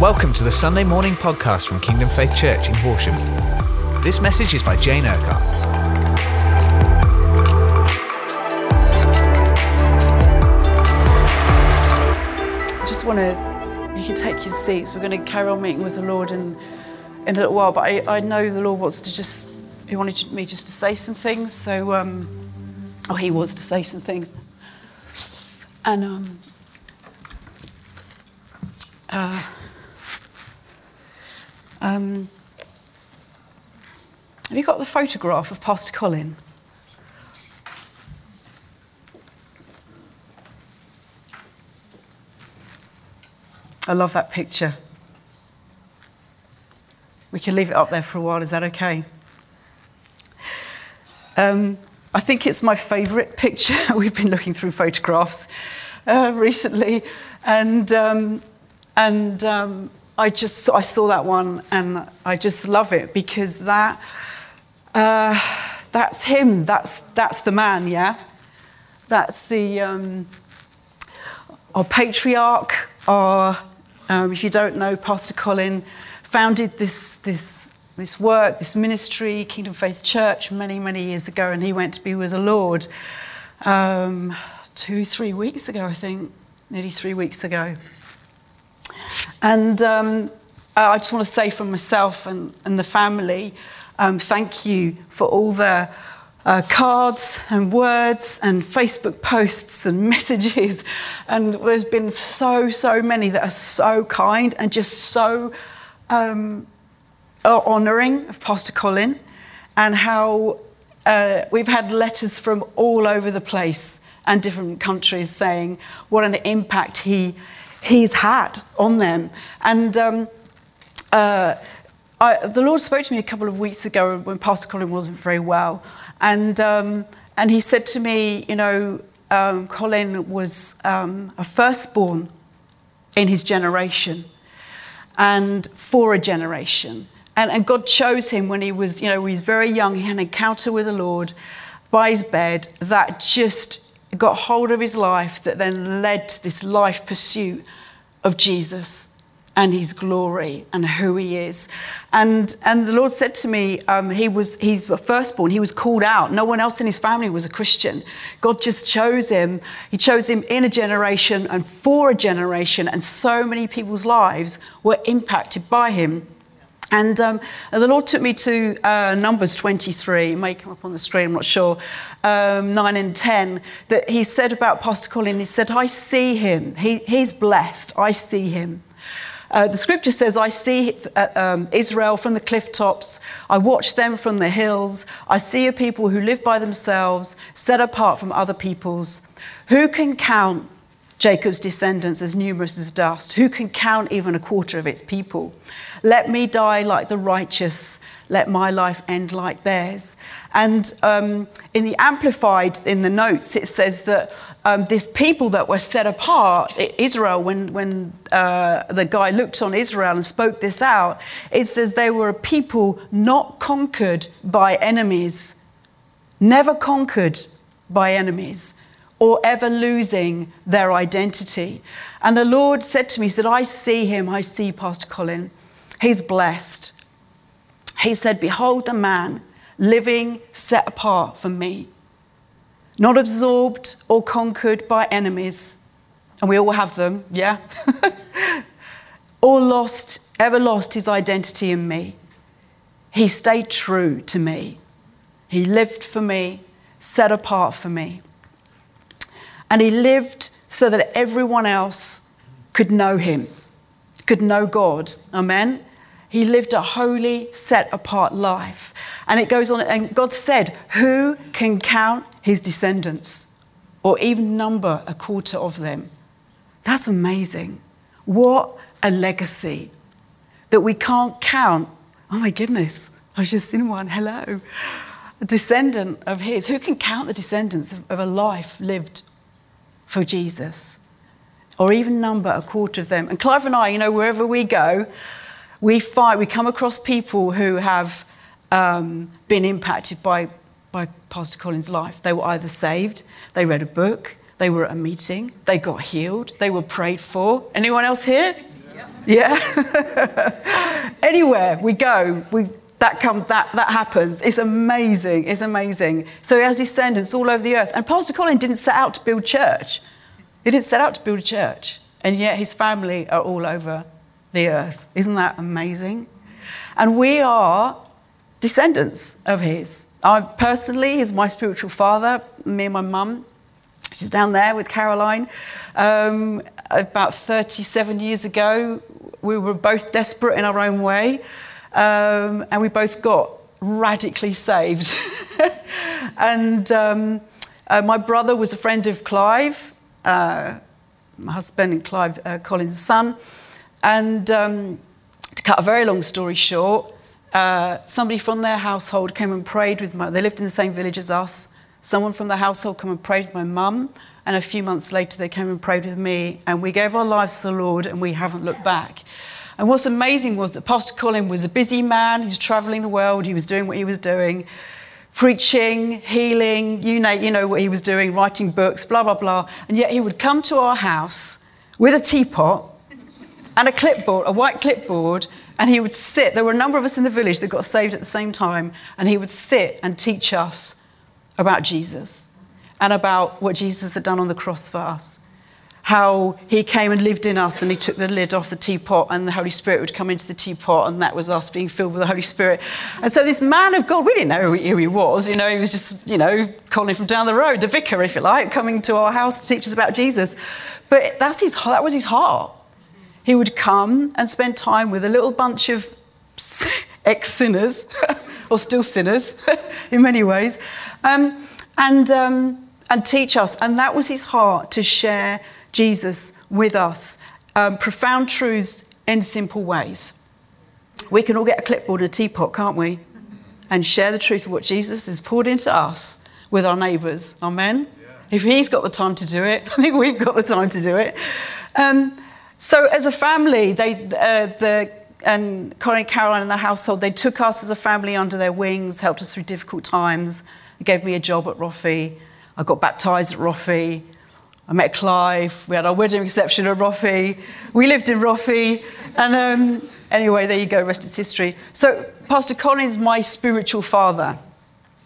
Welcome to the Sunday morning podcast from Kingdom Faith Church in Horsham. This message is by Jane Urquhart. I just want to, you can take your seats. We're going to carry on meeting with the Lord in, in a little while, but I, I know the Lord wants to just, He wanted me just to say some things, so, um, oh, He wants to say some things. And, um, uh, um, have you got the photograph of Pastor Colin? I love that picture. We can leave it up there for a while, is that okay? Um, I think it's my favourite picture. We've been looking through photographs uh, recently, and, um, and um, I just I saw that one and I just love it because that uh, that's him. That's that's the man. Yeah, that's the um, our patriarch. Our um, if you don't know, Pastor Colin founded this this this work, this ministry, Kingdom Faith Church, many many years ago, and he went to be with the Lord um, two three weeks ago, I think, nearly three weeks ago. And um, I just want to say from myself and, and the family, um, thank you for all the uh, cards and words and Facebook posts and messages. And there's been so, so many that are so kind and just so um, honouring of Pastor Colin and how uh, we've had letters from all over the place and different countries saying what an impact he he's had on them. And um, uh, I, the Lord spoke to me a couple of weeks ago when Pastor Colin wasn't very well. And, um, and he said to me, you know, um, Colin was um, a firstborn in his generation and for a generation. And, and God chose him when he was, you know, he was very young. He had an encounter with the Lord by his bed that just got hold of his life that then led to this life pursuit of Jesus and his glory and who he is. And, and the Lord said to me, um, he was, he's the firstborn, he was called out. No one else in his family was a Christian. God just chose him. He chose him in a generation and for a generation, and so many people's lives were impacted by him. And, um, the Lord took me to uh, Numbers 23, it may come up on the screen, I'm not sure, um, 9 and 10, that he said about Pastor Colin, he said, I see him. He, he's blessed. I see him. Uh, the scripture says, I see uh, um, Israel from the cliff tops. I watch them from the hills. I see a people who live by themselves, set apart from other peoples. Who can count Jacob's descendants as numerous as dust? Who can count even a quarter of its people? Let me die like the righteous. Let my life end like theirs. And um, in the Amplified, in the notes, it says that um, this people that were set apart, Israel, when, when uh, the guy looked on Israel and spoke this out, it says they were a people not conquered by enemies, never conquered by enemies or ever losing their identity. And the Lord said to me, He said, I see him, I see Pastor Colin. He's blessed. He said, Behold the man living set apart for me, not absorbed or conquered by enemies. And we all have them, yeah? or lost, ever lost his identity in me. He stayed true to me. He lived for me, set apart for me. And he lived so that everyone else could know him, could know God. Amen? He lived a holy, set apart life. And it goes on, and God said, Who can count his descendants or even number a quarter of them? That's amazing. What a legacy that we can't count. Oh my goodness, I was just in one. Hello. A descendant of his. Who can count the descendants of, of a life lived for Jesus? Or even number a quarter of them. And Clive and I, you know, wherever we go, we find we come across people who have um, been impacted by, by Pastor Colin's life. They were either saved, they read a book, they were at a meeting, they got healed, they were prayed for. Anyone else here? Yeah. Yeah. Anywhere we go, we that come that that happens. It's amazing. It's amazing. So he has descendants all over the earth. And Pastor Colin didn't set out to build church. He didn't set out to build a church. And yet his family are all over the earth. Isn't that amazing? And we are descendants of his. I personally, he's my spiritual father, me and my mum. She's down there with Caroline. Um, about 37 years ago, we were both desperate in our own way, um, and we both got radically saved. and um, uh, my brother was a friend of Clive, uh, my husband and Clive uh, Colin's son. And um, to cut a very long story short, uh, somebody from their household came and prayed with my. They lived in the same village as us. Someone from the household came and prayed with my mum, and a few months later they came and prayed with me, and we gave our lives to the Lord, and we haven't looked back. And what's amazing was that Pastor Colin was a busy man. He was traveling the world. He was doing what he was doing, preaching, healing. You know, you know what he was doing, writing books, blah blah blah. And yet he would come to our house with a teapot and a clipboard, a white clipboard, and he would sit. There were a number of us in the village that got saved at the same time, and he would sit and teach us about Jesus and about what Jesus had done on the cross for us. How he came and lived in us and he took the lid off the teapot and the Holy Spirit would come into the teapot and that was us being filled with the Holy Spirit. And so this man of God, we didn't know who he was, you know, he was just, you know, Colin from down the road, the vicar, if you like, coming to our house to teach us about Jesus. But that's his, that was his heart. He would come and spend time with a little bunch of ex sinners, or still sinners in many ways, um, and, um, and teach us. And that was his heart to share Jesus with us. Um, profound truths in simple ways. We can all get a clipboard and a teapot, can't we? And share the truth of what Jesus has poured into us with our neighbours. Amen? Yeah. If he's got the time to do it, I think we've got the time to do it. Um, so, as a family, they, uh, the, and Colin and Caroline and the household, they took us as a family under their wings, helped us through difficult times. They gave me a job at Roffey. I got baptised at Roffey. I met Clive. We had our wedding reception at Roffey. We lived in Roffey. And um, anyway, there you go, rest is history. So, Pastor Colin is my spiritual father.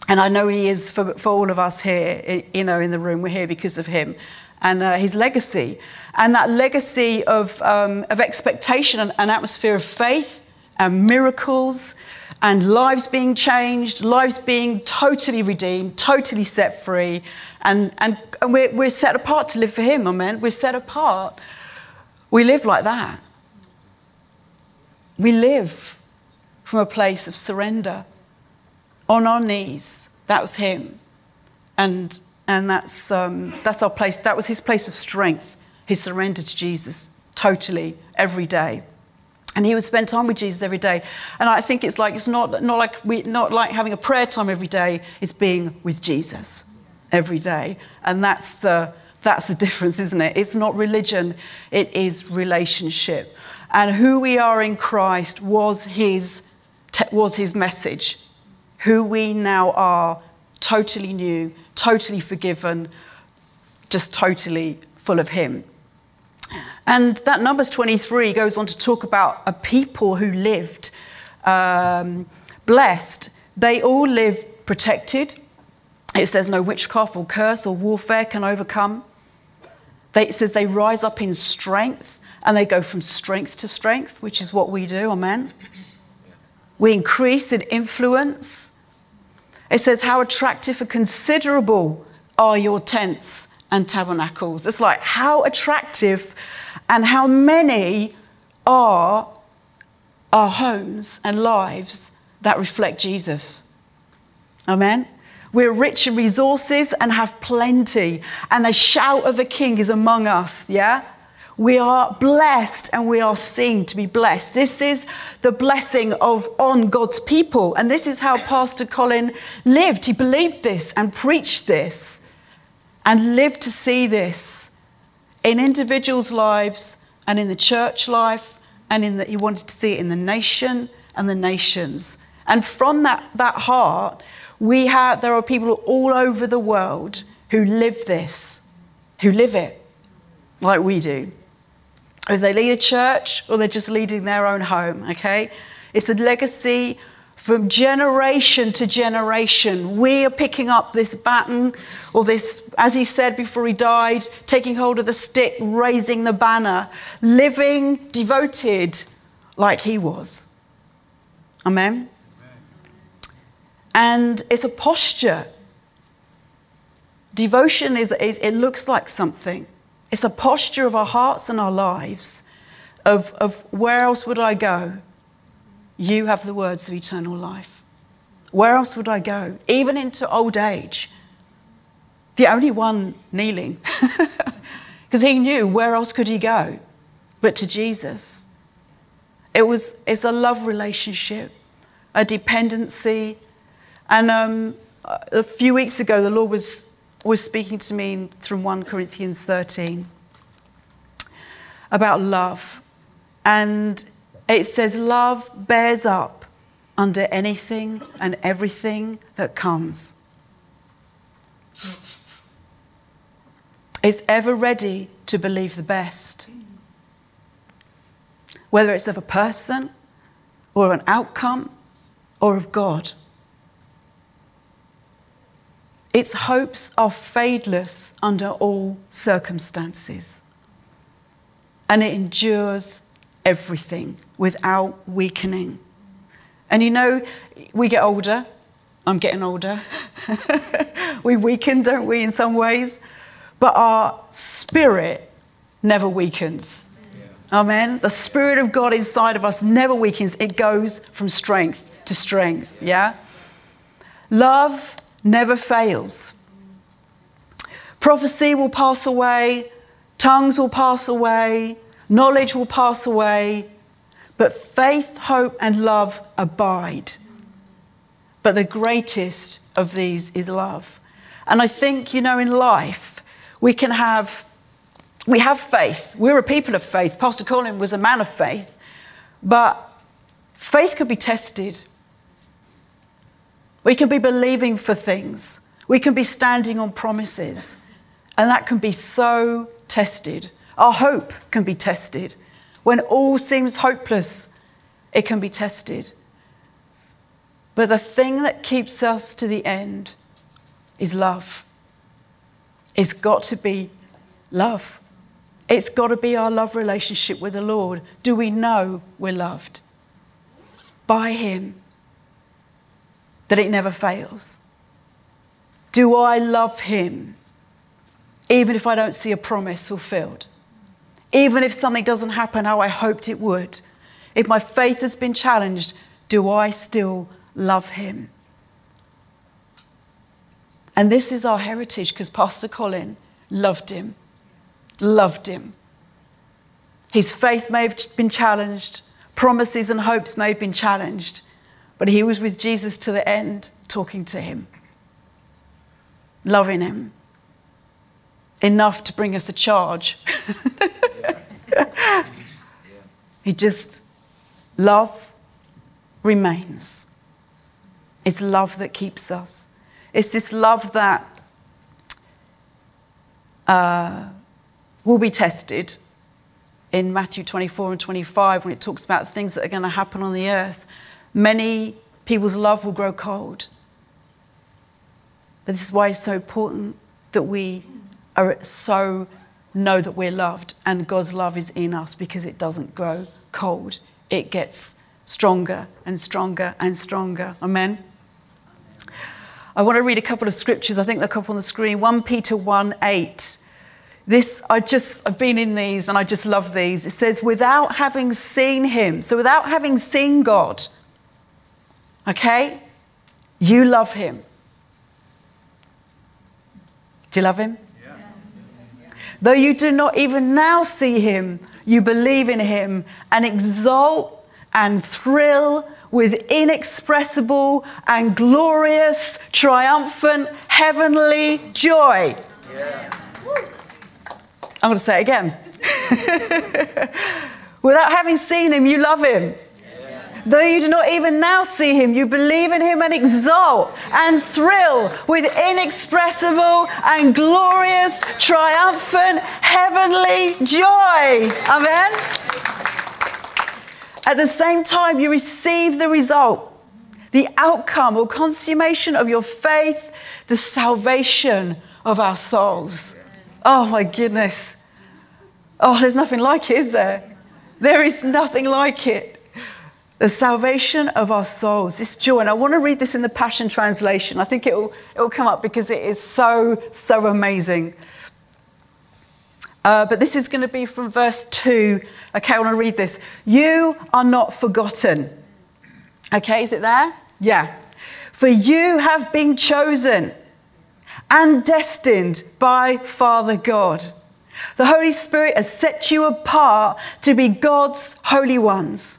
And I know he is for, for all of us here, you know, in the room. We're here because of him and uh, his legacy. And that legacy of, um, of expectation and an atmosphere of faith and miracles and lives being changed, lives being totally redeemed, totally set free. And, and, and we're, we're set apart to live for Him, amen? We're set apart. We live like that. We live from a place of surrender on our knees. That was Him. And, and that's, um, that's our place. That was His place of strength, His surrender to Jesus totally every day and he would spend time with Jesus every day. And I think it's like it's not, not like we not like having a prayer time every day, it's being with Jesus every day. And that's the that's the difference, isn't it? It's not religion, it is relationship. And who we are in Christ was his was his message. Who we now are, totally new, totally forgiven, just totally full of him. And that Numbers 23 goes on to talk about a people who lived um, blessed. They all lived protected. It says no witchcraft or curse or warfare can overcome. They, it says they rise up in strength and they go from strength to strength, which is what we do, amen. We increase in influence. It says, How attractive and considerable are your tents and tabernacles. It's like, how attractive and how many are our homes and lives that reflect Jesus. Amen. We're rich in resources and have plenty, and the shout of the king is among us, yeah? We are blessed and we are seen to be blessed. This is the blessing of on God's people. And this is how Pastor Colin lived. He believed this and preached this and live to see this in individuals' lives and in the church life, and in that he wanted to see it in the nation and the nations. And from that, that heart, we have there are people all over the world who live this, who live it like we do. Or they lead a church or they're just leading their own home, okay? It's a legacy from generation to generation. We are picking up this baton, or this, as he said before he died, taking hold of the stick, raising the banner, living devoted like he was. Amen? And it's a posture. Devotion is, is, it looks like something. It's a posture of our hearts and our lives of, of where else would I go? You have the words of eternal life. Where else would I go? Even into old age. The only one kneeling. Because he knew where else could he go but to Jesus. It was, it's a love relationship, a dependency. And um, a few weeks ago, the Lord was, was speaking to me from 1 Corinthians 13 about love. And it says, Love bears up under anything and everything that comes. It's ever ready to believe the best. Whether it's of a person or an outcome or of God. Its hopes are fadeless under all circumstances. And it endures everything without weakening. And you know, we get older. I'm getting older. we weaken, don't we, in some ways? But our spirit never weakens. Yeah. Amen. The spirit of God inside of us never weakens, it goes from strength to strength. Yeah? Love never fails. Prophecy will pass away, tongues will pass away, Knowledge will pass away, but faith, hope, and love abide. But the greatest of these is love. And I think, you know, in life, we can have, we have faith. We're a people of faith. Pastor Colin was a man of faith. But faith can be tested. We can be believing for things. We can be standing on promises. And that can be so tested. Our hope can be tested. When all seems hopeless, it can be tested. But the thing that keeps us to the end is love. It's got to be love. It's got to be our love relationship with the Lord. Do we know we're loved by Him? That it never fails? Do I love Him even if I don't see a promise fulfilled? Even if something doesn't happen how I hoped it would, if my faith has been challenged, do I still love him? And this is our heritage because Pastor Colin loved him, loved him. His faith may have been challenged, promises and hopes may have been challenged, but he was with Jesus to the end, talking to him, loving him. Enough to bring us a charge. He just, love remains. It's love that keeps us. It's this love that uh, will be tested in Matthew 24 and 25 when it talks about things that are going to happen on the earth. Many people's love will grow cold. But this is why it's so important that we are so know that we're loved and God's love is in us because it doesn't grow cold. It gets stronger and stronger and stronger. Amen. I want to read a couple of scriptures. I think they're up on the screen. 1 Peter 1 8. This, I just, I've been in these and I just love these. It says, without having seen him, so without having seen God, okay, you love him. Do you love him? Though you do not even now see him, you believe in him and exult and thrill with inexpressible and glorious, triumphant, heavenly joy. Yeah. I'm going to say it again. Without having seen him, you love him. Though you do not even now see him, you believe in him and exult and thrill with inexpressible and glorious, triumphant, heavenly joy. Amen. At the same time, you receive the result, the outcome or consummation of your faith, the salvation of our souls. Oh my goodness. Oh, there's nothing like it, is there? There is nothing like it. The salvation of our souls, this joy. And I want to read this in the Passion Translation. I think it'll, it'll come up because it is so, so amazing. Uh, but this is going to be from verse 2. Okay, I want to read this. You are not forgotten. Okay, is it there? Yeah. For you have been chosen and destined by Father God. The Holy Spirit has set you apart to be God's holy ones,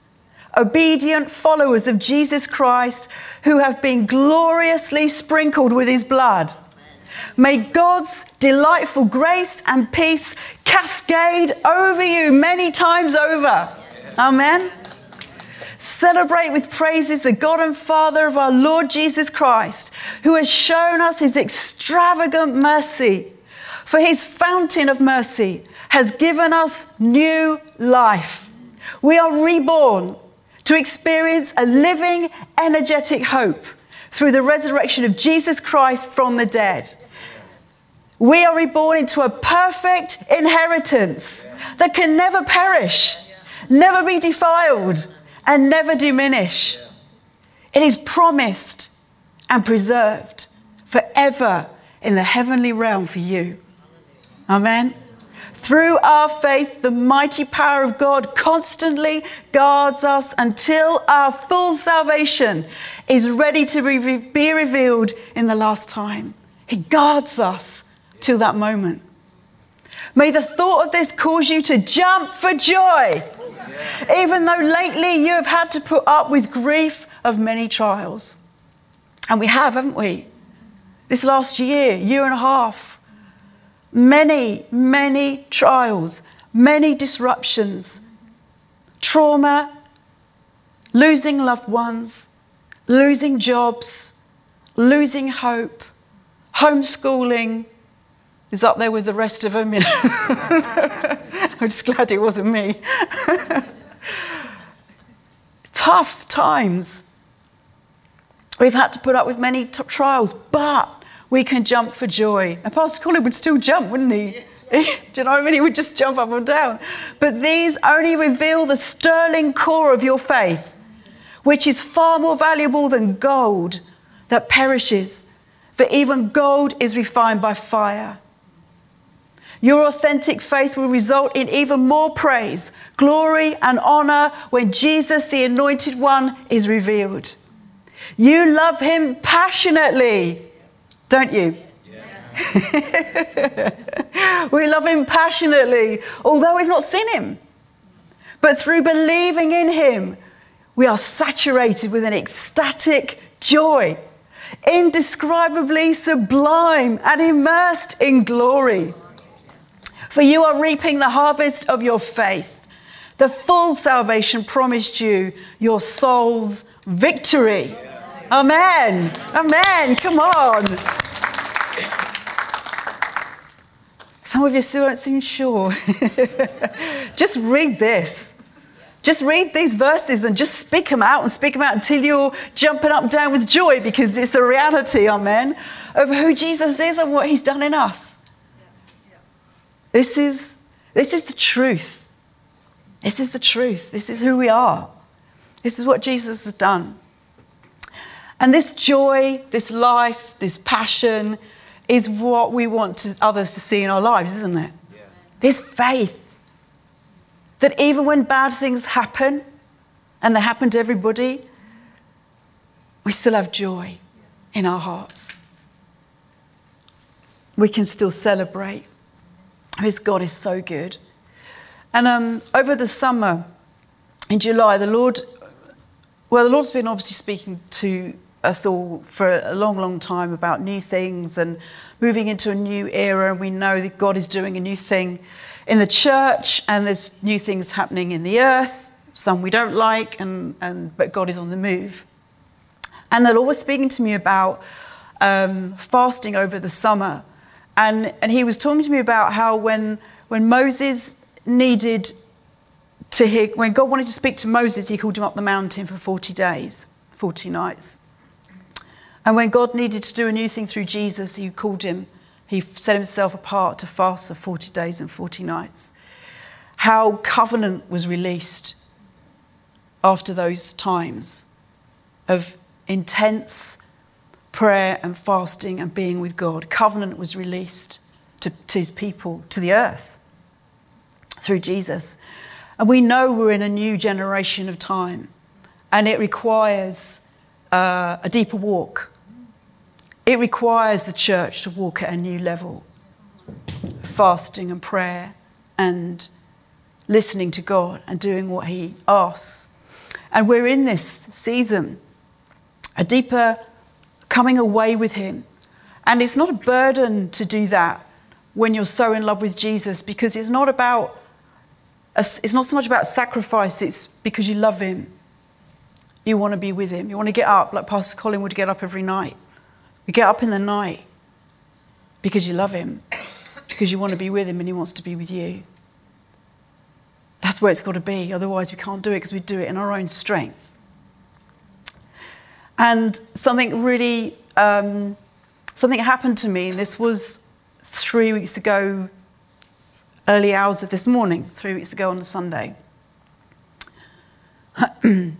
obedient followers of Jesus Christ who have been gloriously sprinkled with his blood. May God's delightful grace and peace cascade over you many times over. Amen. Celebrate with praises the God and Father of our Lord Jesus Christ, who has shown us his extravagant mercy. For his fountain of mercy has given us new life. We are reborn to experience a living, energetic hope through the resurrection of Jesus Christ from the dead. We are reborn into a perfect inheritance that can never perish, never be defiled, and never diminish. It is promised and preserved forever in the heavenly realm for you. Amen. Through our faith, the mighty power of God constantly guards us until our full salvation is ready to be revealed in the last time. He guards us till that moment. May the thought of this cause you to jump for joy, even though lately you have had to put up with grief of many trials. And we have, haven't we? This last year, year and a half, many, many trials, many disruptions, trauma, losing loved ones, losing jobs, losing hope, homeschooling is up there with the rest of them. I'm just glad it wasn't me. Tough times. We've had to put up with many t- trials, but we can jump for joy. And Pastor Colin would still jump, wouldn't he? Do you know what I mean? He would just jump up and down. But these only reveal the sterling core of your faith, which is far more valuable than gold that perishes, for even gold is refined by fire. Your authentic faith will result in even more praise, glory, and honor when Jesus, the Anointed One, is revealed. You love him passionately don't you? we love him passionately, although we've not seen him. But through believing in him, we are saturated with an ecstatic joy, indescribably sublime and immersed in glory. For you are reaping the harvest of your faith, the full salvation promised you, your soul's victory. Amen. Amen. Come on. Some of you still don't seem sure. just read this. Just read these verses and just speak them out and speak them out until you're jumping up and down with joy because it's a reality, amen, of who Jesus is and what he's done in us. This is, this is the truth. This is the truth. This is who we are. This is what Jesus has done. And this joy, this life, this passion is what we want to, others to see in our lives, isn't it? Yeah. This faith that even when bad things happen, and they happen to everybody, we still have joy in our hearts. We can still celebrate because God is so good. And um, over the summer, in July, the Lord, well, the Lord's been obviously speaking to us all for a long, long time about new things and moving into a new era. And we know that God is doing a new thing in the church and there's new things happening in the earth some we don't like, and, and, but God is on the move. And the Lord was speaking to me about um, fasting over the summer. And, and he was talking to me about how when, when Moses needed to hear, when God wanted to speak to Moses, he called him up the mountain for 40 days, 40 nights. And when God needed to do a new thing through Jesus, he called him, he set himself apart to fast for 40 days and 40 nights. How covenant was released after those times of intense prayer and fasting and being with God. Covenant was released to, to his people, to the earth, through Jesus. And we know we're in a new generation of time, and it requires uh, a deeper walk. It requires the church to walk at a new level fasting and prayer and listening to God and doing what He asks. And we're in this season, a deeper coming away with Him. And it's not a burden to do that when you're so in love with Jesus because it's not about it's not so much about sacrifice, it's because you love him. You want to be with him. You want to get up like Pastor Colin would get up every night. You get up in the night because you love him, because you want to be with him and he wants to be with you. That's where it's got to be. Otherwise, we can't do it because we do it in our own strength. And something really, um, something happened to me, and this was three weeks ago, early hours of this morning, three weeks ago on the Sunday. it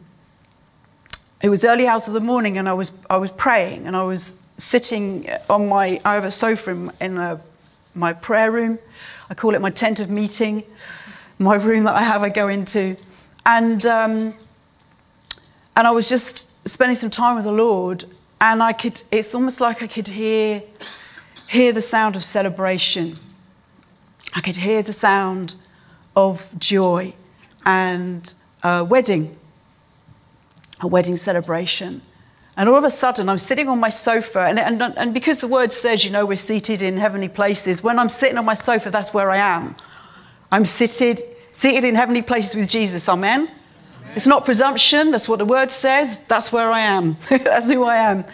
was early hours of the morning, and I was, I was praying, and I was sitting on my, I have a sofa in, in a, my prayer room. I call it my tent of meeting my room that I have, I go into. And, um, and I was just spending some time with the Lord, and I could, it's almost like I could hear, hear the sound of celebration. I could hear the sound of joy and a wedding, a wedding celebration. And all of a sudden, I'm sitting on my sofa, and, and, and because the word says, you know, we're seated in heavenly places, when I'm sitting on my sofa, that's where I am. I'm seated, seated in heavenly places with Jesus. Amen? Amen. It's not presumption. That's what the word says. That's where I am. that's who I am.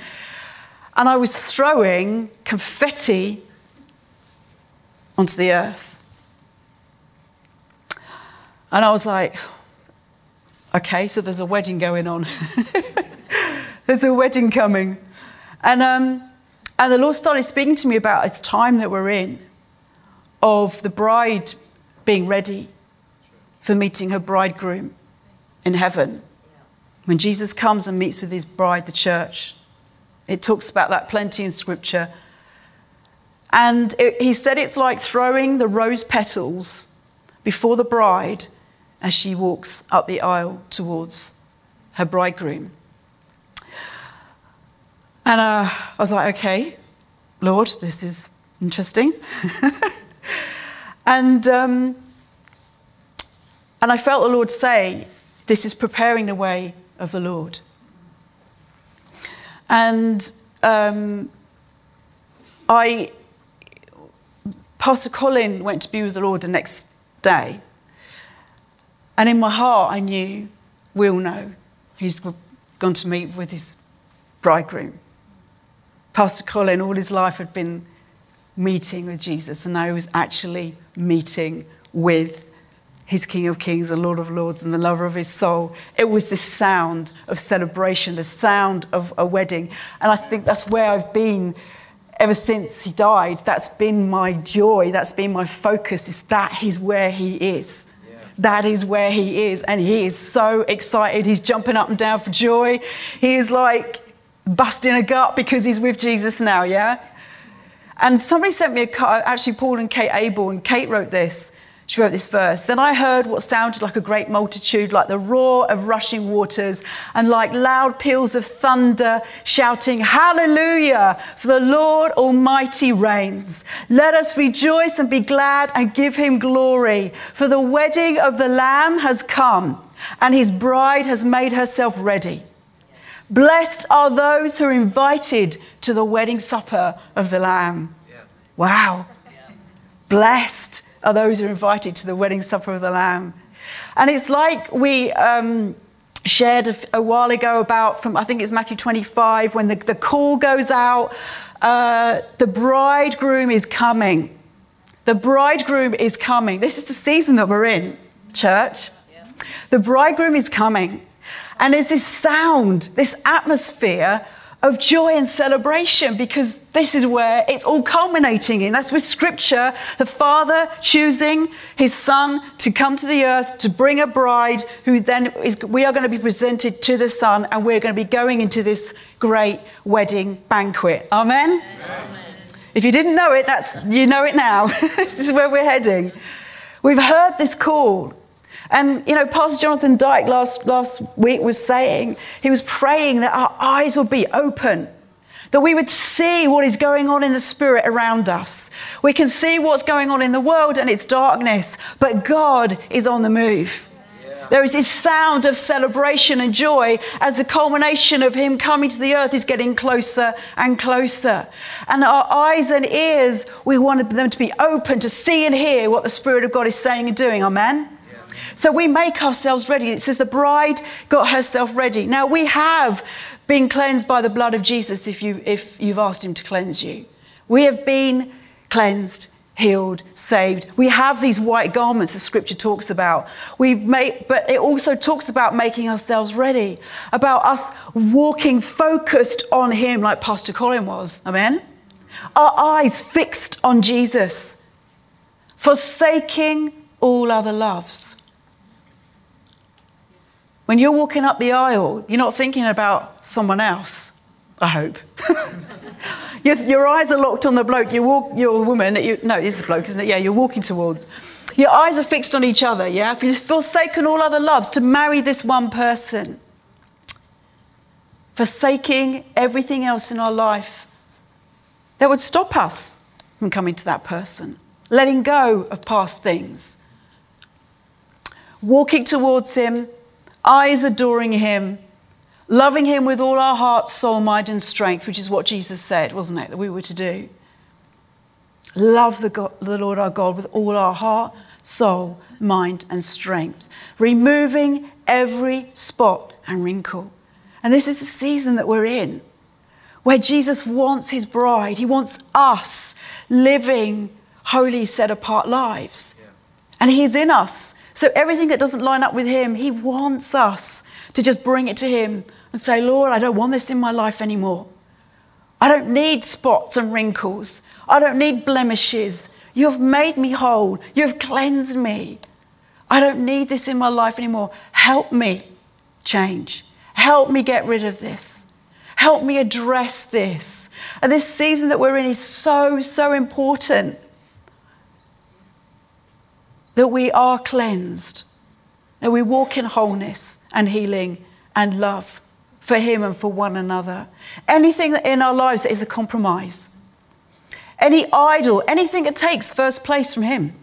And I was throwing confetti onto the earth. And I was like, okay, so there's a wedding going on. there's a wedding coming. And, um, and the Lord started speaking to me about this time that we're in of the bride being ready for meeting her bridegroom in heaven. When Jesus comes and meets with his bride, the church, it talks about that plenty in scripture. And it, he said it's like throwing the rose petals before the bride as she walks up the aisle towards her bridegroom. And uh, I was like, okay, Lord, this is interesting. And, um, and I felt the Lord say, This is preparing the way of the Lord. And um, I, Pastor Colin went to be with the Lord the next day. And in my heart, I knew, we all know, he's gone to meet with his bridegroom. Pastor Colin, all his life, had been meeting with Jesus, and now he was actually meeting with his King of Kings and Lord of Lords and the lover of his soul. It was this sound of celebration, the sound of a wedding. And I think that's where I've been ever since he died. That's been my joy, that's been my focus, is that he's where he is. Yeah. That is where he is. And he is so excited. He's jumping up and down for joy. He is like busting a gut because he's with Jesus now, yeah? And somebody sent me a card, actually, Paul and Kate Abel, and Kate wrote this. She wrote this verse. Then I heard what sounded like a great multitude, like the roar of rushing waters, and like loud peals of thunder, shouting, Hallelujah! For the Lord Almighty reigns. Let us rejoice and be glad and give him glory. For the wedding of the Lamb has come, and his bride has made herself ready. Blessed are those who are invited to the wedding supper of the Lamb. Yeah. Wow. Yeah. Blessed are those who are invited to the wedding supper of the Lamb. And it's like we um, shared a, a, while ago about from, I think it's Matthew 25, when the, the call goes out, uh, the bridegroom is coming. The bridegroom is coming. This is the season that we're in, church. The bridegroom is coming. And there's this sound, this atmosphere of joy and celebration because this is where it's all culminating in. That's with scripture, the Father choosing his Son to come to the earth to bring a bride who then is, we are going to be presented to the Son and we're going to be going into this great wedding banquet. Amen? Amen. If you didn't know it, that's, you know it now. this is where we're heading. We've heard this call. And, you know, Pastor Jonathan Dyke last, last week was saying, he was praying that our eyes would be open, that we would see what is going on in the spirit around us. We can see what's going on in the world and its darkness, but God is on the move. There is this sound of celebration and joy as the culmination of Him coming to the earth is getting closer and closer. And our eyes and ears, we want them to be open to see and hear what the Spirit of God is saying and doing. Amen? So we make ourselves ready. It says the bride got herself ready. Now we have been cleansed by the blood of Jesus if, you, if you've asked him to cleanse you. We have been cleansed, healed, saved. We have these white garments that scripture talks about. We make, but it also talks about making ourselves ready, about us walking focused on him like Pastor Colin was. Amen? Our eyes fixed on Jesus, forsaking all other loves. When you're walking up the aisle, you're not thinking about someone else, I hope. your, your, eyes are locked on the bloke, you walk, you're a woman, you, no, it's the bloke, isn't it? Yeah, you're walking towards. Your eyes are fixed on each other, yeah? If you've forsaken all other loves to marry this one person, forsaking everything else in our life that would stop us from coming to that person, letting go of past things, walking towards Him eyes adoring him, loving him with all our heart, soul, mind, and strength, which is what Jesus said, wasn't it, that we were to do. Love the, God, the Lord our God with all our heart, soul, mind, and strength, removing every spot and wrinkle. And this is the season that we're in, where Jesus wants his bride. He wants us living holy, set apart lives. Yeah. And he's in us. So everything that doesn't line up with Him, He wants us to just bring it to Him and say, Lord, I don't want this in my life anymore. I don't need spots and wrinkles. I don't need blemishes. You've made me whole. You've cleansed me. I don't need this in my life anymore. Help me change. Help me get rid of this. Help me address this. And this season that we're in is so, so important that we are cleansed, that we walk in wholeness and healing and love for Him and for one another. Anything in our lives that is a compromise, any idol, anything that takes first place from Him,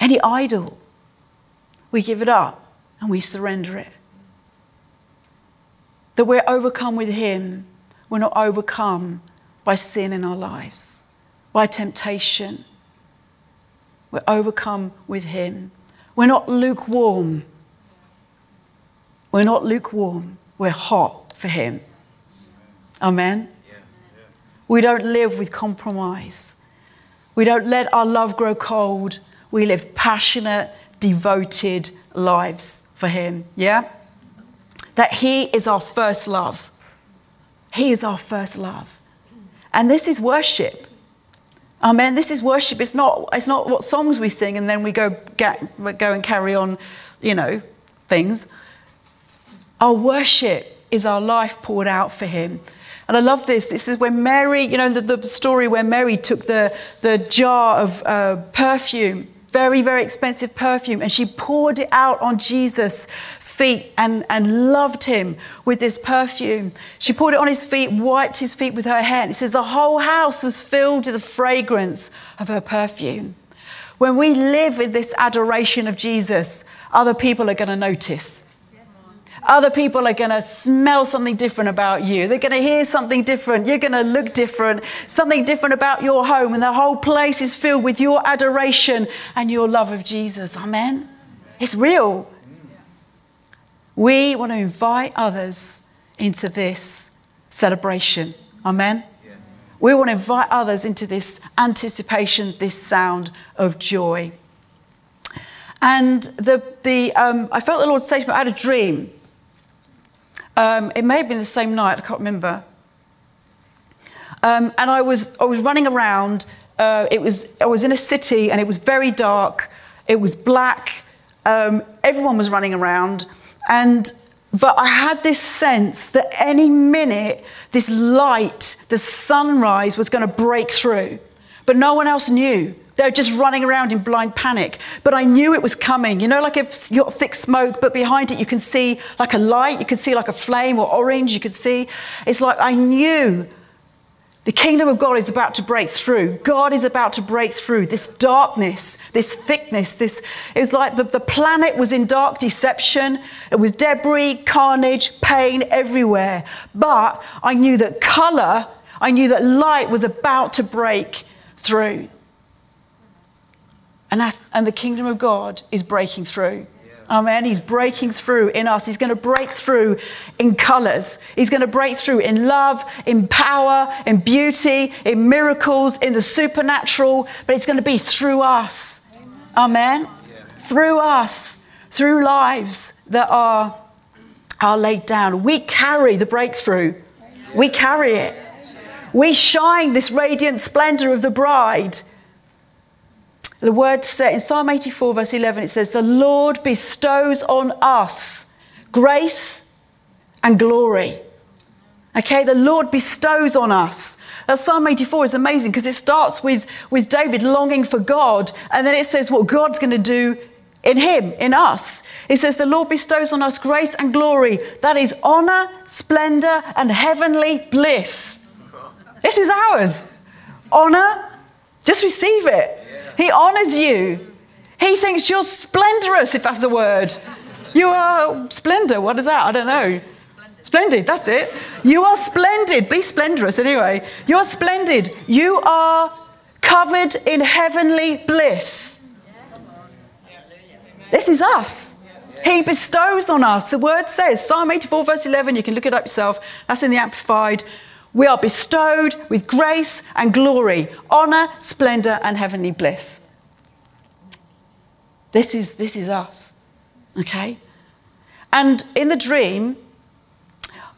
any idol, we give it up and we surrender it. That we're overcome with Him, we're not overcome by sin in our lives, by temptation we're overcome with Him. We're not lukewarm. We're not lukewarm. We're hot for Him. Amen? We don't live with compromise. We don't let our love grow cold. We live passionate, devoted lives for Him. Yeah? That He is our first love. He is our first love. And this is worship. Amen. This is worship. It's not, it's not what songs we sing and then we go, get, go and carry on, you know, things. Our worship is our life poured out for Him. And I love this. This is when Mary, you know, the, the story where Mary took the, the jar of uh, perfume, very, very expensive perfume, and she poured it out on Jesus' feet and, and loved him with this perfume. She poured it on his feet, wiped his feet with her hair. And it says the whole house was filled with the fragrance of her perfume. When we live in this adoration of Jesus, other people are going to notice. Other people are going to smell something different about you. They're going to hear something different. You're going to look different. Something different about your home. And the whole place is filled with your adoration and your love of Jesus. Amen. It's real. We want to invite others into this celebration. Amen. We want to invite others into this anticipation, this sound of joy. And the, the, um, I felt the Lord say to me, I had a dream. Um, it may have been the same night, I can't remember. Um, and I was, I was running around. Uh, it was, I was in a city and it was very dark. It was black. Um, everyone was running around. And, but I had this sense that any minute, this light, the sunrise was going to break through. But no one else knew. They were just running around in blind panic. But I knew it was coming. You know, like if you've got thick smoke, but behind it you can see like a light, you can see like a flame or orange, you could see. It's like I knew the kingdom of God is about to break through. God is about to break through this darkness, this thickness. This it was like the, the planet was in dark deception. It was debris, carnage, pain everywhere. But I knew that color, I knew that light was about to break through. And, and the kingdom of God is breaking through. Amen. He's breaking through in us. He's going to break through in colors. He's going to break through in love, in power, in beauty, in miracles, in the supernatural. But it's going to be through us. Amen. Through us, through lives that are, are laid down. We carry the breakthrough. We carry it. We shine this radiant splendor of the bride. The word said in Psalm 84, verse 11, it says, The Lord bestows on us grace and glory. Okay, the Lord bestows on us. Now, Psalm 84 is amazing because it starts with, with David longing for God, and then it says what God's going to do in him, in us. It says, The Lord bestows on us grace and glory. That is honor, splendor, and heavenly bliss. This is ours. Honor, just receive it. He honors you. He thinks you're splendorous, if that's the word. You are splendor. What is that? I don't know. Splendid, that's it. You are splendid. Be splendorous anyway. You are splendid. You are covered in heavenly bliss. This is us. He bestows on us. The word says, Psalm 84, verse 11, you can look it up yourself. That's in the Amplified. We are bestowed with grace and glory, honor, splendor, and heavenly bliss. This is, this is us, okay? And in the dream,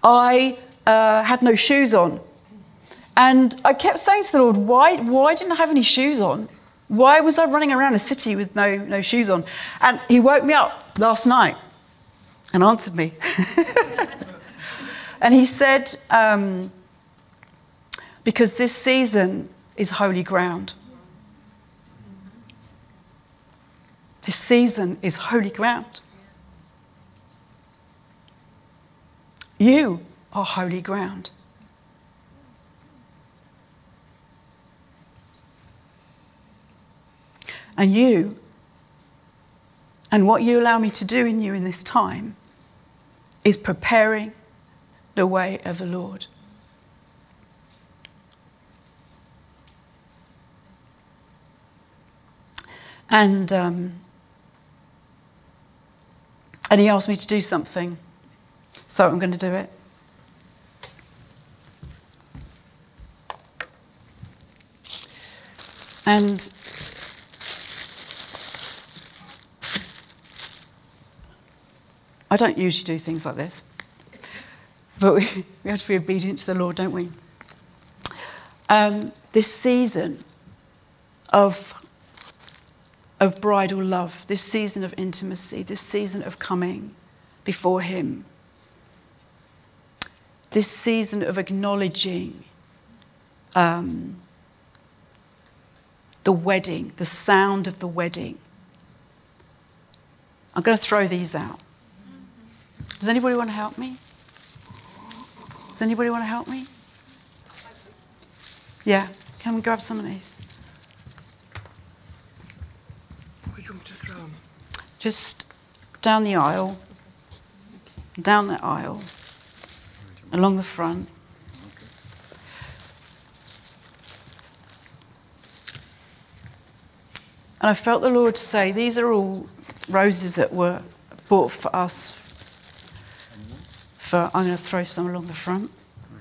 I uh, had no shoes on. And I kept saying to the Lord, why, why didn't I have any shoes on? Why was I running around a city with no, no shoes on? And he woke me up last night and answered me. and he said, um, because this season is holy ground. This season is holy ground. You are holy ground. And you, and what you allow me to do in you in this time, is preparing the way of the Lord. And, um, and he asked me to do something. So I'm going to do it. And I don't usually do things like this, but we, we have to be obedient to the Lord, don't we? Um, this season of of bridal love, this season of intimacy, this season of coming before Him, this season of acknowledging um, the wedding, the sound of the wedding. I'm going to throw these out. Does anybody want to help me? Does anybody want to help me? Yeah, can we grab some of these? Just down the aisle, down the aisle, along the front. And I felt the Lord say, These are all roses that were bought for us. For I'm going to throw some along the front.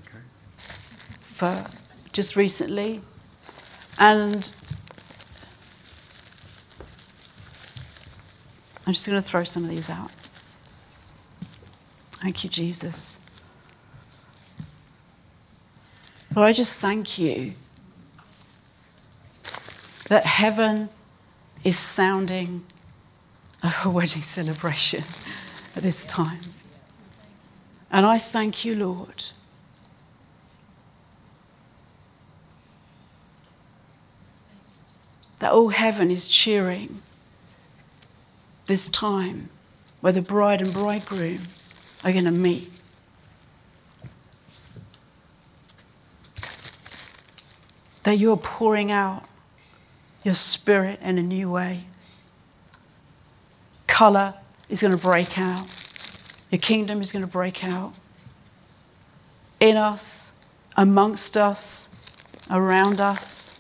Okay. For just recently, and I'm just going to throw some of these out. Thank you, Jesus. Lord, I just thank you that heaven is sounding a wedding celebration at this time. And I thank you, Lord. That all heaven is cheering this time where the bride and bridegroom are going to meet. That you're pouring out your spirit in a new way. Color is going to break out. Your kingdom is going to break out in us, amongst us, around us.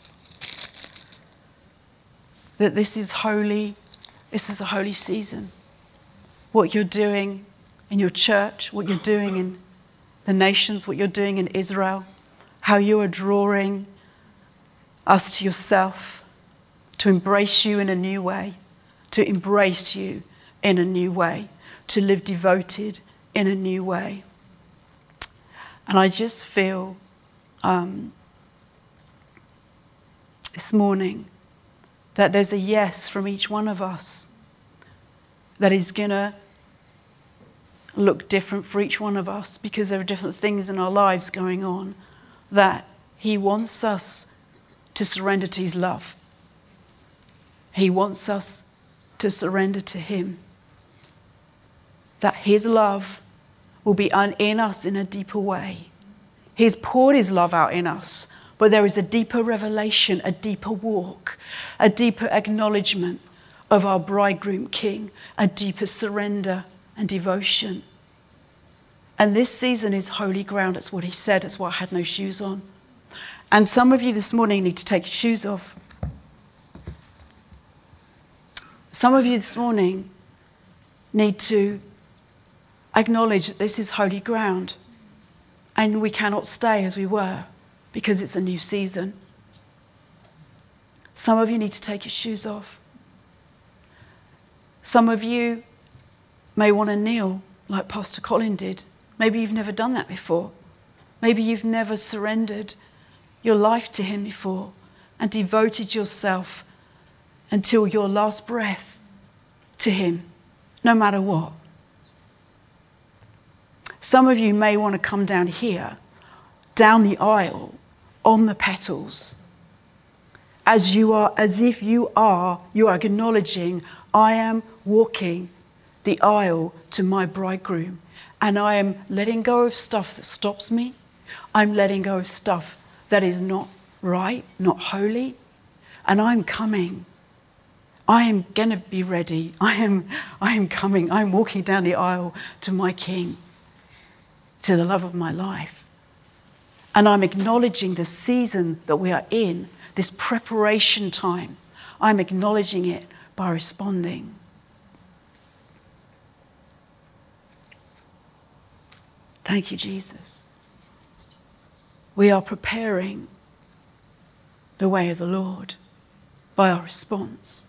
That this is holy, this is a holy season. What you're doing in your church, what you're doing in the nations, what you're doing in Israel, how you are drawing us to yourself, to embrace you in a new way, to embrace you in a new way, to live devoted in a new way. And I just feel um, this morning that there's a yes from each one of us that is going to look different for each one of us because there are different things in our lives going on that He wants us to surrender to His love. He wants us to surrender to Him. That His love will be in us in a deeper way. He's poured His love out in us, but there is a deeper revelation, a deeper walk, a deeper acknowledgement of our bridegroom king, a deeper surrender and devotion. And this season is holy ground. That's what he said. That's why I had no shoes on. And some of you this morning need to take your shoes off. Some of you this morning need to acknowledge that this is holy ground and we cannot stay as we were because it's a new season. Some of you need to take your shoes off. Some of you may want to kneel like Pastor Colin did. Maybe you've never done that before. Maybe you've never surrendered your life to Him before and devoted yourself until your last breath to Him, no matter what. Some of you may want to come down here, down the aisle, on the petals, as you are, as if you are, you are acknowledging, I am walking the aisle to my bridegroom, and I am letting go of stuff that stops me. I'm letting go of stuff that is not right, not holy, and I'm coming. I am going to be ready. I am, I am coming. I'm walking down the aisle to my King, to the love of my life. And I'm acknowledging the season that we are in, this preparation time. I'm acknowledging it by responding. Thank you, Jesus. We are preparing the way of the Lord by our response.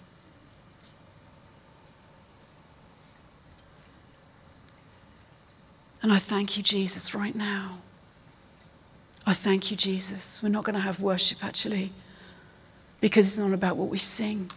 And I thank you, Jesus, right now. I thank you, Jesus. We're not going to have worship actually because it's not about what we sing,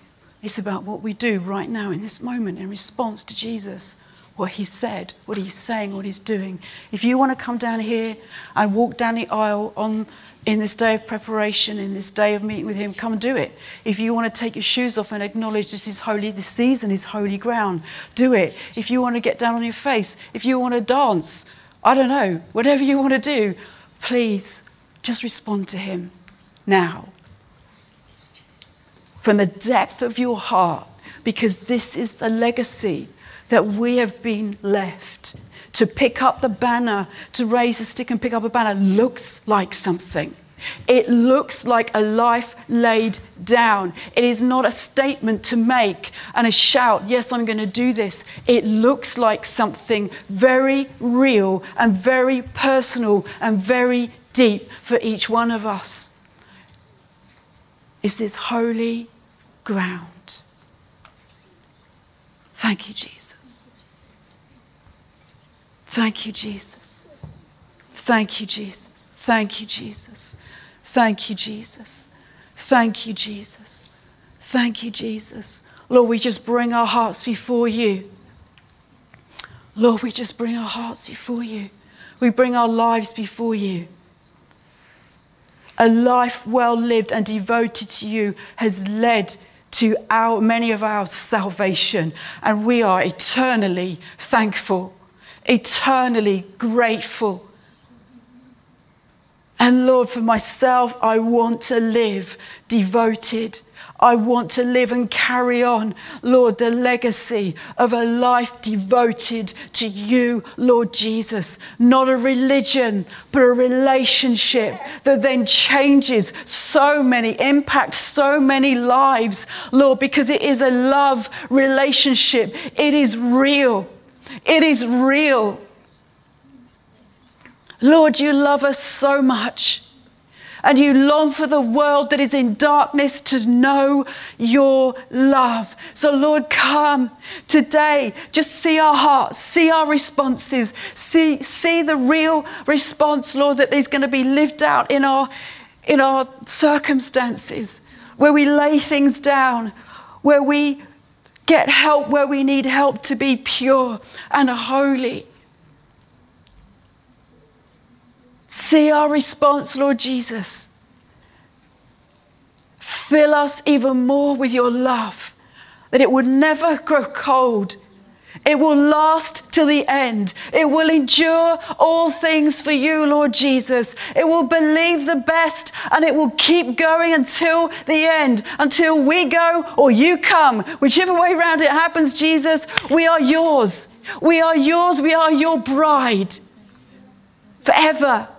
it's about what we do right now in this moment in response to Jesus what he said, what he's saying, what he's doing. If you want to come down here and walk down the aisle on, in this day of preparation, in this day of meeting with him, come and do it. If you want to take your shoes off and acknowledge this is holy, this season is holy ground, do it. If you want to get down on your face, if you want to dance, I don't know, whatever you want to do, please just respond to him now. From the depth of your heart, because this is the legacy that we have been left. To pick up the banner, to raise a stick and pick up a banner looks like something. It looks like a life laid down. It is not a statement to make and a shout, yes, I'm going to do this. It looks like something very real and very personal and very deep for each one of us. Is this holy ground? Thank you, Jesus. Thank you, Jesus. Thank you, Jesus. Thank you, Jesus. Thank you, Jesus. Thank you, Jesus. Thank you, Jesus. Lord, we just bring our hearts before you. Lord, we just bring our hearts before you. We bring our lives before you. A life well lived and devoted to you has led to our, many of our salvation, and we are eternally thankful, eternally grateful and Lord, for myself, I want to live devoted. I want to live and carry on, Lord, the legacy of a life devoted to you, Lord Jesus. Not a religion, but a relationship that then changes so many, impacts so many lives, Lord, because it is a love relationship. It is real. It is real. Lord, you love us so much. And you long for the world that is in darkness to know your love. So, Lord, come today. Just see our hearts, see our responses, see, see the real response, Lord, that is going to be lived out in our, in our circumstances, where we lay things down, where we get help where we need help to be pure and holy. See our response, Lord Jesus. Fill us even more with your love, that it would never grow cold. It will last till the end. It will endure all things for you, Lord Jesus. It will believe the best and it will keep going until the end, until we go or you come. Whichever way around it happens, Jesus, we are yours. We are yours. We are your bride forever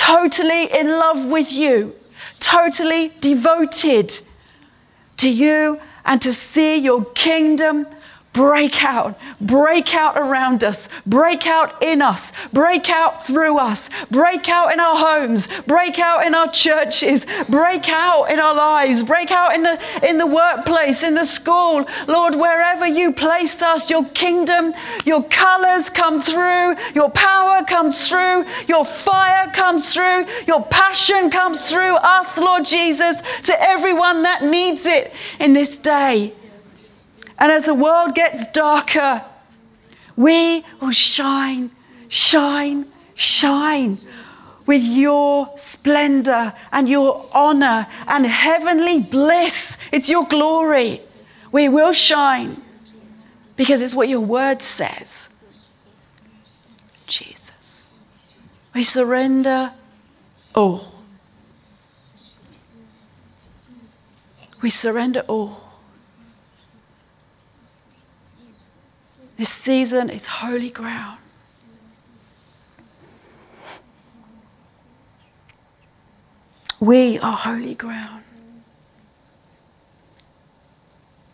totally in love with you, totally devoted to you and to see your kingdom break out, break out around us, break out in us, break out through us, break out in our homes, break out in our churches, break out in our lives, break out in the, in the workplace, in the school. Lord, wherever you place us, your kingdom, your colors come through, your power comes through, your fire comes through, your passion comes through us, Lord Jesus, to everyone that needs it in this day. And as the world gets darker, we will shine, shine, shine with your splendor and your honor and heavenly bliss. It's your glory. We will shine because it's what your word says. Jesus. We surrender all. We surrender all. This season is holy ground. We are holy ground.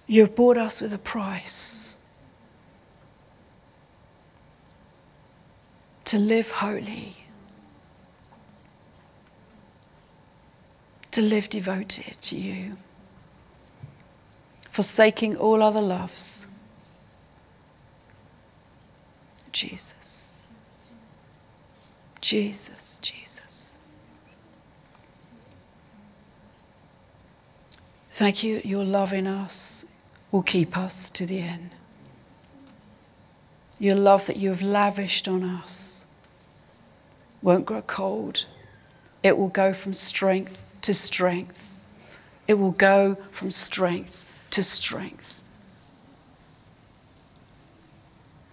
You have bought us with a price to live holy, to live devoted to you, forsaking all other loves Jesus. Jesus, Jesus. Thank you, your love in us will keep us to the end. Your love that you have lavished on us won't grow cold. It will go from strength to strength. It will go from strength to strength.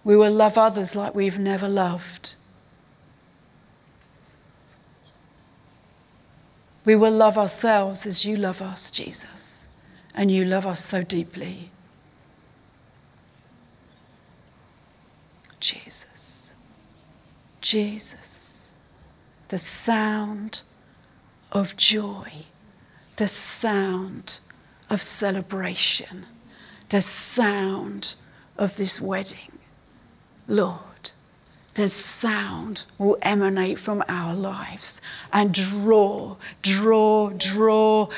We will love others like we've never loved. We will love ourselves as you love us, Jesus, and you love us so deeply. Jesus, Jesus, the sound of joy, the sound of celebration, the sound of this wedding. Lord, the sound will emanate from our lives and draw, draw, draw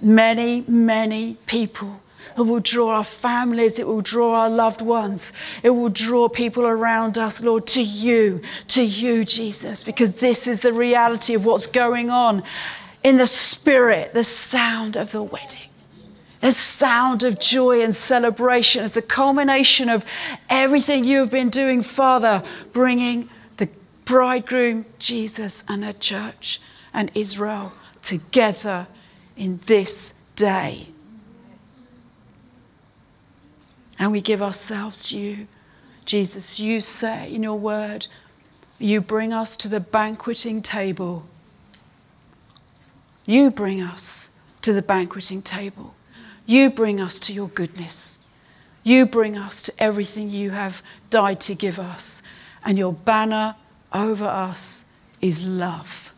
many, many people. It will draw our families, it will draw our loved ones, it will draw people around us, Lord, to you, to you, Jesus, because this is the reality of what's going on in the spirit, the sound of the wedding. The sound of joy and celebration is the culmination of everything you have been doing, Father, bringing the bridegroom, Jesus, and her church and Israel together in this day. And we give ourselves to you. Jesus, you say in your word, you bring us to the banqueting table. You bring us to the banqueting table. You bring us to your goodness. You bring us to everything you have died to give us. And your banner over us is love.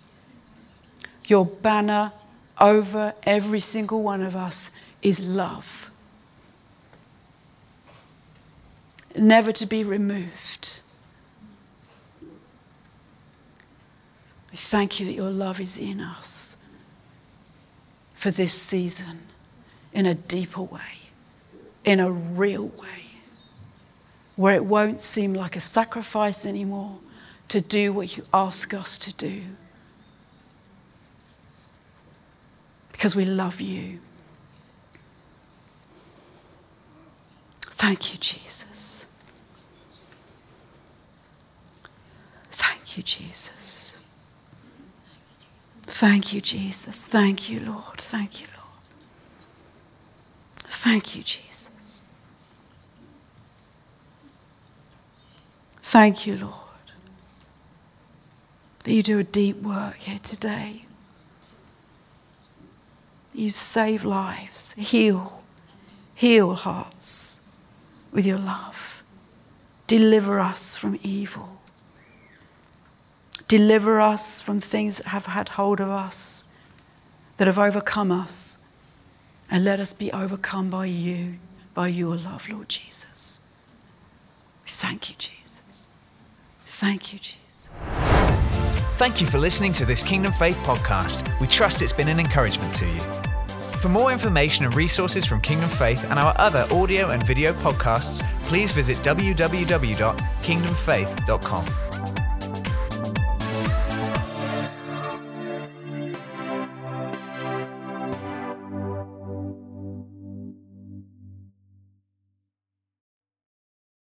Your banner over every single one of us is love. Never to be removed. We thank you that your love is in us for this season in a deeper way, in a real way, where it won't seem like a sacrifice anymore to do what you ask us to do. Because we love you. Thank you, Jesus. Thank you, Jesus. Thank you, Jesus. Thank you, Lord. Thank you, Lord. Thank you, Jesus. Thank you, Lord, that you do a deep work here today. You save lives, heal, heal hearts with your love. Deliver us from evil. Deliver us from things that have had hold of us, that have overcome us. And let us be overcome by you, by your love, Lord Jesus. Thank you, Jesus. Thank you, Jesus. Thank you for listening to this Kingdom Faith podcast. We trust it's been an encouragement to you. For more information and resources from Kingdom Faith and our other audio and video podcasts, please visit www.kingdomfaith.com.